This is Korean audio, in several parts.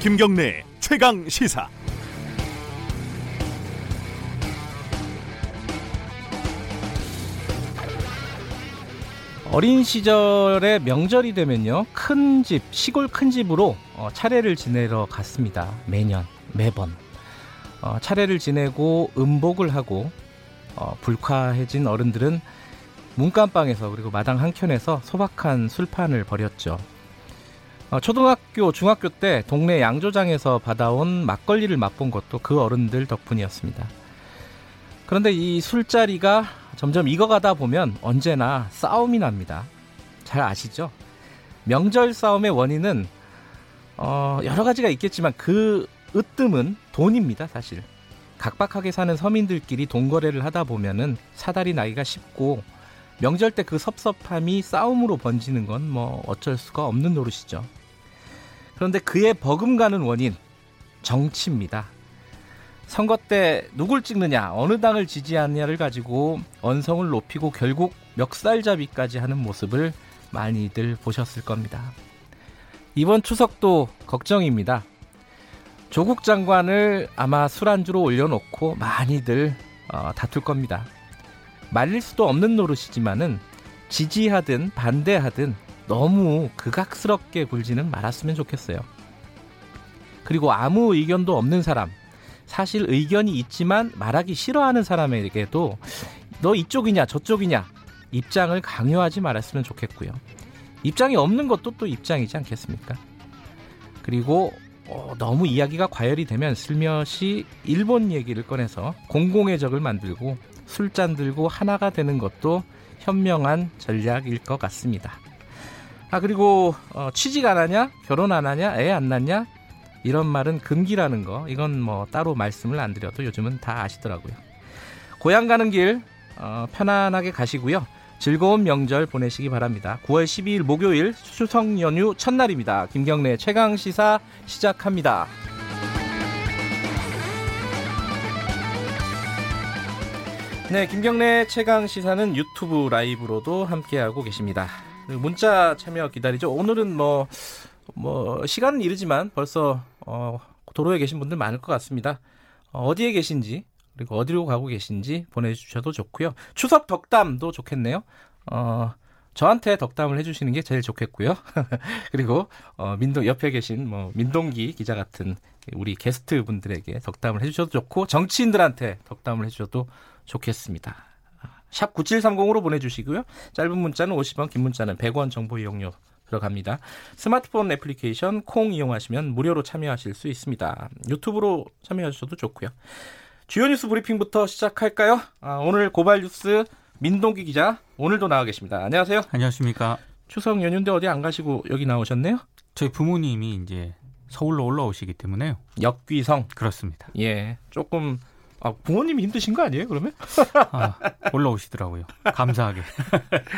김경래 최강 시사. 어린 시절에 명절이 되면요 큰 집 시골 큰 집으로 어, 차례를 지내러 갔습니다 매년 매번 어, 차례를 지내고 음복을 하고 어, 불쾌해진 어른들은 문간방에서 그리고 마당 한켠에서 소박한 술판을 벌였죠. 어, 초등학교, 중학교 때 동네 양조장에서 받아온 막걸리를 맛본 것도 그 어른들 덕분이었습니다. 그런데 이 술자리가 점점 익어가다 보면 언제나 싸움이 납니다. 잘 아시죠? 명절 싸움의 원인은 어, 여러 가지가 있겠지만 그 으뜸은 돈입니다, 사실. 각박하게 사는 서민들끼리 돈거래를 하다 보면은 사다리 나기가 쉽고 명절 때 그 섭섭함이 싸움으로 번지는 건 뭐 어쩔 수가 없는 노릇이죠. 그런데 그의 버금가는 원인 정치입니다. 선거 때 누굴 찍느냐, 어느 당을 지지하느냐를 가지고 언성을 높이고 결국 멱살잡이까지 하는 모습을 많이들 보셨을 겁니다. 이번 추석도 걱정입니다. 조국 장관을 아마 술안주로 올려놓고 많이들 어, 다툴 겁니다. 말릴 수도 없는 노릇이지만은 지지하든 반대하든 너무 극악스럽게 굴지는 말았으면 좋겠어요. 그리고 아무 의견도 없는 사람, 사실 의견이 있지만 말하기 싫어하는 사람에게도 너 이쪽이냐 저쪽이냐 입장을 강요하지 말았으면 좋겠고요. 입장이 없는 것도 또 입장이지 않겠습니까? 그리고 어, 너무 이야기가 과열이 되면 슬며시 일본 얘기를 꺼내서 공공의 적을 만들고 술잔 들고 하나가 되는 것도 현명한 전략일 것 같습니다. 아 그리고 어, 취직 안 하냐, 결혼 안 하냐, 애 안 낳냐 이런 말은 금기라는 거 이건 뭐 따로 말씀을 안 드려도 요즘은 다 아시더라고요. 고향 가는 길 어, 편안하게 가시고요. 즐거운 명절 보내시기 바랍니다. 9월 12일 목요일 추석 연휴 첫날입니다. 김경래 최강 시사 시작합니다. 네, 김경래 최강 시사는 유튜브 라이브로도 함께하고 계십니다. 문자 참여 기다리죠. 오늘은 뭐, 뭐, 시간은 이르지만 벌써, 어, 도로에 계신 분들 많을 것 같습니다. 어, 어디에 계신지, 그리고 어디로 가고 계신지 보내주셔도 좋고요. 추석 덕담도 좋겠네요. 어, 저한테 덕담을 해주시는 게 제일 좋겠고요. 그리고 어, 민동 옆에 계신 뭐 민동기 기자 같은 우리 게스트 분들에게 덕담을 해주셔도 좋고 정치인들한테 덕담을 해주셔도 좋겠습니다. 샵 9730으로 보내주시고요. 짧은 문자는 50원, 긴 문자는 100원 정보 이용료 들어갑니다. 스마트폰 애플리케이션 콩 이용하시면 무료로 참여하실 수 있습니다. 유튜브로 참여하셔도 좋고요. 주요 뉴스 브리핑부터 시작할까요? 아, 오늘 고발 뉴스 민동기 기자 오늘도 나와 계십니다. 안녕하세요. 안녕하십니까. 추석 연휴인데 어디 안 가시고 여기 나오셨네요? 저희 부모님이 이제 서울로 올라오시기 때문에요. 역귀성. 그렇습니다. 예. 조금 아, 부모님이 힘드신 거 아니에요, 그러면? 아, 올라오시더라고요. 감사하게.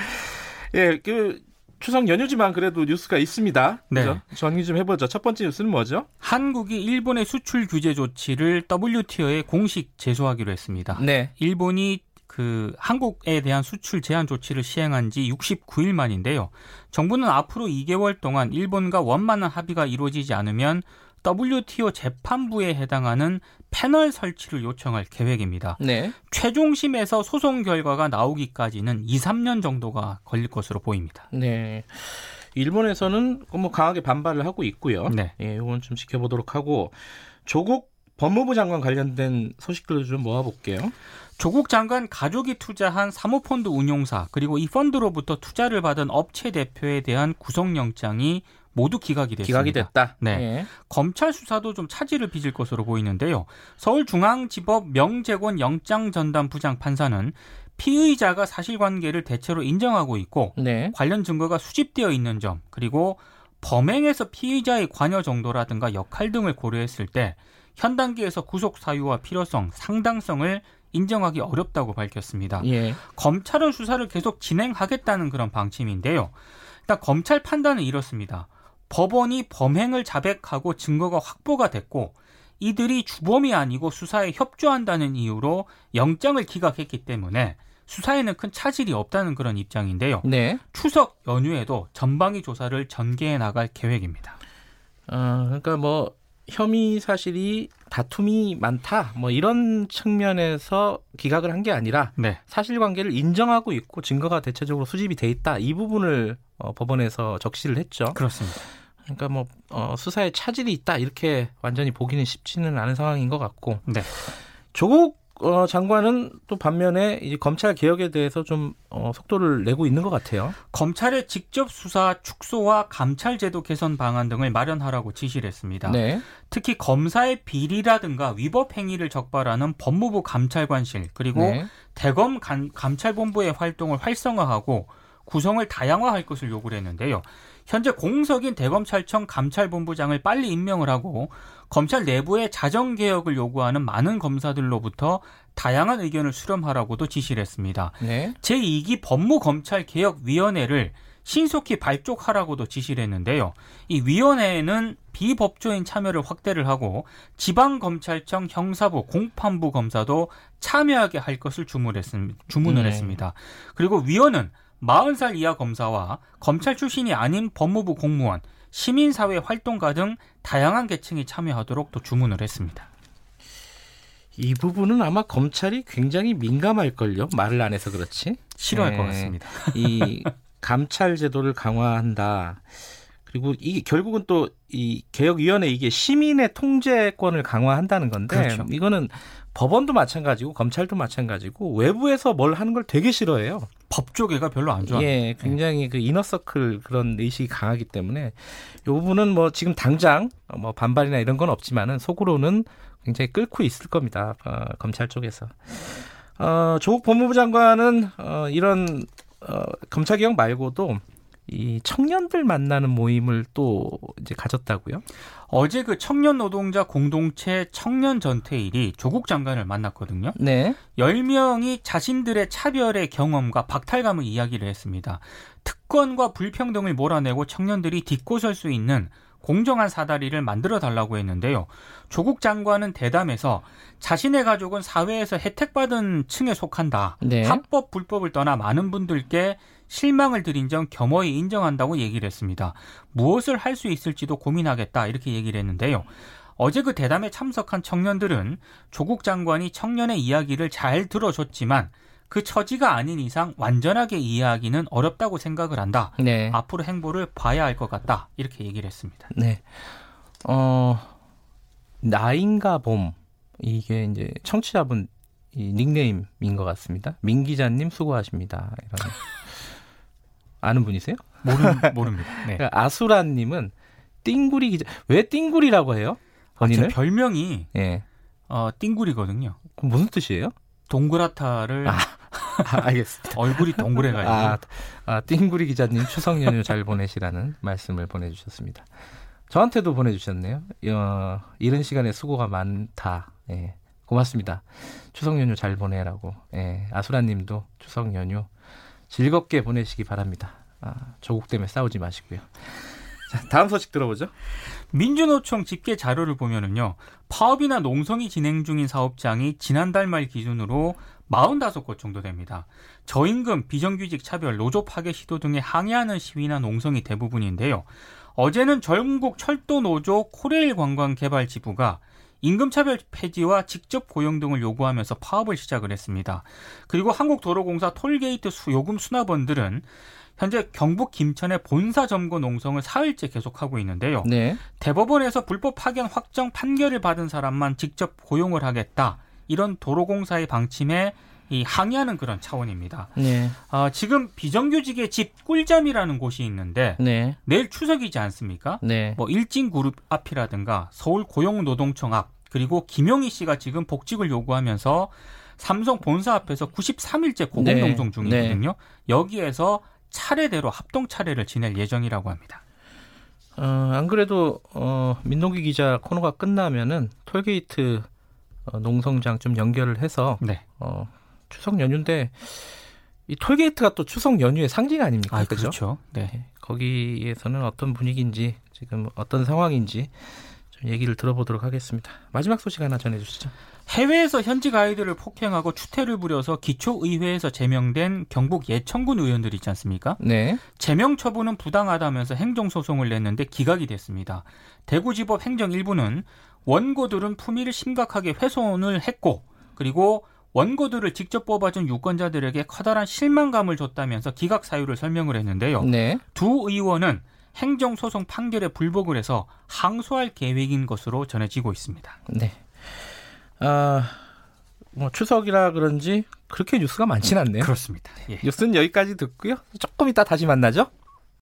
예, 그 추석 연휴지만 그래도 뉴스가 있습니다. 네. 그죠? 정리 좀 해보죠. 첫 번째 뉴스는 뭐죠? 한국이 일본의 수출 규제 조치를 WTO에 공식 제소하기로 했습니다. 네. 일본이 그 한국에 대한 수출 제한 조치를 시행한 지 69일 만인데요. 정부는 앞으로 2개월 동안 일본과 원만한 합의가 이루어지지 않으면 WTO 재판부에 해당하는 패널 설치를 요청할 계획입니다. 네. 최종심에서 소송 결과가 나오기까지는 2, 3년 정도가 걸릴 것으로 보입니다. 네. 일본에서는 뭐 강하게 반발을 하고 있고요. 네. 예, 이건 좀 지켜보도록 하고 조국 법무부 장관 관련된 소식들을 좀 모아볼게요. 조국 장관 가족이 투자한 사모펀드 운용사 그리고 이 펀드로부터 투자를 받은 업체 대표에 대한 구속영장이 모두 기각이 됐습니다. 기각이 됐다. 네. 예. 검찰 수사도 좀 차질을 빚을 것으로 보이는데요. 서울중앙지법 명재권 영장 전담 부장 판사는 피의자가 사실관계를 대체로 인정하고 있고 네. 관련 증거가 수집되어 있는 점 그리고 범행에서 피의자의 관여 정도라든가 역할 등을 고려했을 때 현 단계에서 구속 사유와 필요성, 상당성을 인정하기 어렵다고 밝혔습니다. 예. 검찰은 수사를 계속 진행하겠다는 그런 방침인데요. 일단 검찰 판단은 이렇습니다. 법원이 범행을 자백하고 증거가 확보가 됐고 이들이 주범이 아니고 수사에 협조한다는 이유로 영장을 기각했기 때문에 수사에는 큰 차질이 없다는 그런 입장인데요. 네. 추석 연휴에도 전방위 조사를 전개해 나갈 계획입니다. 어, 그러니까 뭐 혐의 사실이 다툼이 많다 뭐 이런 측면에서 기각을 한 게 아니라 네. 사실관계를 인정하고 있고 증거가 대체적으로 수집이 돼 있다 이 부분을 어, 법원에서 적시를 했죠. 그렇습니다. 그러니까 뭐 어, 수사에 차질이 있다 이렇게 완전히 보기는 쉽지는 않은 상황인 것 같고 네. 조국 어, 장관은 또 반면에 이제 검찰 개혁에 대해서 좀 어, 속도를 내고 있는 것 같아요. 검찰의 직접 수사 축소와 감찰 제도 개선 방안 등을 마련하라고 지시를 했습니다. 네. 특히 검사의 비리라든가 위법 행위를 적발하는 법무부 감찰관실 그리고 네. 대검 감, 감찰본부의 활동을 활성화하고 구성을 다양화할 것을 요구를 했는데요. 현재 공석인 대검찰청 감찰본부장을 빨리 임명을 하고 검찰 내부의 자정 개혁을 요구하는 많은 검사들로부터 다양한 의견을 수렴하라고도 지시를 했습니다. 네. 제2기 법무검찰개혁위원회를 신속히 발족하라고도 지시를 했는데요. 이 위원회에는 비법조인 참여를 확대를 하고 지방검찰청 형사부 공판부 검사도 참여하게 할 것을 주문했습니다. 주문을 네. 했습니다. 그리고 위원은 40살 이하 검사와 검찰 출신이 아닌 법무부 공무원, 시민사회 활동가 등 다양한 계층이 참여하도록 또 주문을 했습니다. 이 부분은 아마 검찰이 굉장히 민감할걸요. 말을 안 해서 그렇지. 싫어할 네. 것 같습니다. 이 감찰 제도를 강화한다. 그리고 이 결국은 또 이 개혁위원회 이게 시민의 통제권을 강화한다는 건데 그렇죠. 이거는 법원도 마찬가지고 검찰도 마찬가지고 외부에서 뭘 하는 걸 되게 싫어해요. 법조계가 별로 안 좋아합니다. 예, 굉장히 그 이너서클 그런 의식이 강하기 때문에 이 부분은 뭐 지금 당장 뭐 반발이나 이런 건 없지만은 속으로는 굉장히 끓고 있을 겁니다. 어, 검찰 쪽에서. 어, 조국 법무부 장관은 어, 이런 어, 검찰 개혁 말고도 이 청년들 만나는 모임을 또 이제 가졌다고요? 어제 그 청년 노동자 공동체 청년 전태일이 조국 장관을 만났거든요. 네. 10명이 자신들의 차별의 경험과 박탈감을 이야기를 했습니다. 특권과 불평등을 몰아내고 청년들이 딛고 설 수 있는 공정한 사다리를 만들어 달라고 했는데요. 조국 장관은 대담에서 자신의 가족은 사회에서 혜택받은 층에 속한다. 네. 합법 불법을 떠나 많은 분들께 실망을 드린 점 겸허히 인정한다고 얘기를 했습니다. 무엇을 할 수 있을지도 고민하겠다 이렇게 얘기를 했는데요. 어제 그 대담에 참석한 청년들은 조국 장관이 청년의 이야기를 잘 들어줬지만 그 처지가 아닌 이상 완전하게 이해하기는 어렵다고 생각을 한다. 네. 앞으로 행보를 봐야 할 것 같다. 이렇게 얘기를 했습니다. 네. 어, 나인가 봄. 이게 이제 청취자분 이 닉네임인 것 같습니다. 민 기자님 수고하십니다. 이런. 아는 분이세요? 모르, 모릅니다. 네. 그러니까 아수라님은 띵구리 기자. 왜 띵구리라고 해요? 아, 제 본인을? 별명이 예. 어, 띵구리거든요. 그럼 무슨 뜻이에요? 동그랗다를 아, 아, 알겠습니다. 얼굴이 동그래가지고 아, 아, 띵구리 기자님 추석 연휴 잘 보내시라는 말씀을 보내주셨습니다. 저한테도 보내주셨네요. 어, 이른 시간에 수고가 많다. 예, 고맙습니다. 추석 연휴 잘 보내라고. 예, 아수라님도 추석 연휴 즐겁게 보내시기 바랍니다. 아, 조국 때문에 싸우지 마시고요. 자, 다음 소식 들어보죠. 민주노총 집계 자료를 보면은요 파업이나 농성이 진행 중인 사업장이 지난달 말 기준으로 45곳 정도 됩니다. 저임금, 비정규직 차별, 노조 파괴 시도 등에 항의하는 시위나 농성이 대부분인데요. 어제는 전국 철도 노조 코레일 관광 개발 지부가 임금차별 폐지와 직접 고용 등을 요구하면서 파업을 시작을 했습니다. 그리고 한국도로공사 톨게이트 수 요금 수납원들은 현재 경북 김천의 본사 점거 농성을 사흘째 계속하고 있는데요. 네. 대법원에서 불법 파견 확정 판결을 받은 사람만 직접 고용을 하겠다. 이런 도로공사의 방침에 이 항의하는 그런 차원입니다. 네. 아, 지금 비정규직의 집 꿀잠이라는 곳이 있는데 네. 내일 추석이지 않습니까? 네. 뭐 일진그룹 앞이라든가 서울 고용노동청 앞 그리고 김용희 씨가 지금 복직을 요구하면서 삼성 본사 앞에서 93일째 고공농성 네. 중이거든요. 여기에서 차례대로 합동 차례를 지낼 예정이라고 합니다. 어, 안 그래도 어, 민동기 기자 코너가 끝나면은 톨게이트 어, 농성장 좀 연결을 해서 네. 어, 추석 연휴인데 이 톨게이트가 또 추석 연휴의 상징 아닙니까? 아, 그죠? 그렇죠. 네. 네, 거기에서는 어떤 분위기인지 지금 어떤 상황인지 좀 얘기를 들어보도록 하겠습니다. 마지막 소식 하나 전해주시죠. 해외에서 현직 아이들을 폭행하고 추태를 부려서 기초의회에서 제명된 경북 예천군 의원들 있지 않습니까? 네. 제명 처분은 부당하다면서 행정소송을 냈는데 기각이 됐습니다. 대구지법 행정 1부는 원고들은 품위를 심각하게 훼손을 했고 그리고 원고들을 직접 뽑아준 유권자들에게 커다란 실망감을 줬다면서 기각 사유를 설명을 했는데요. 네. 두 의원은 행정소송 판결에 불복을 해서 항소할 계획인 것으로 전해지고 있습니다. 네. 아, 뭐 추석이라 그런지 그렇게 뉴스가 많진 않네요. 그렇습니다. 예. 뉴스는 여기까지 듣고요. 조금 이따 다시 만나죠.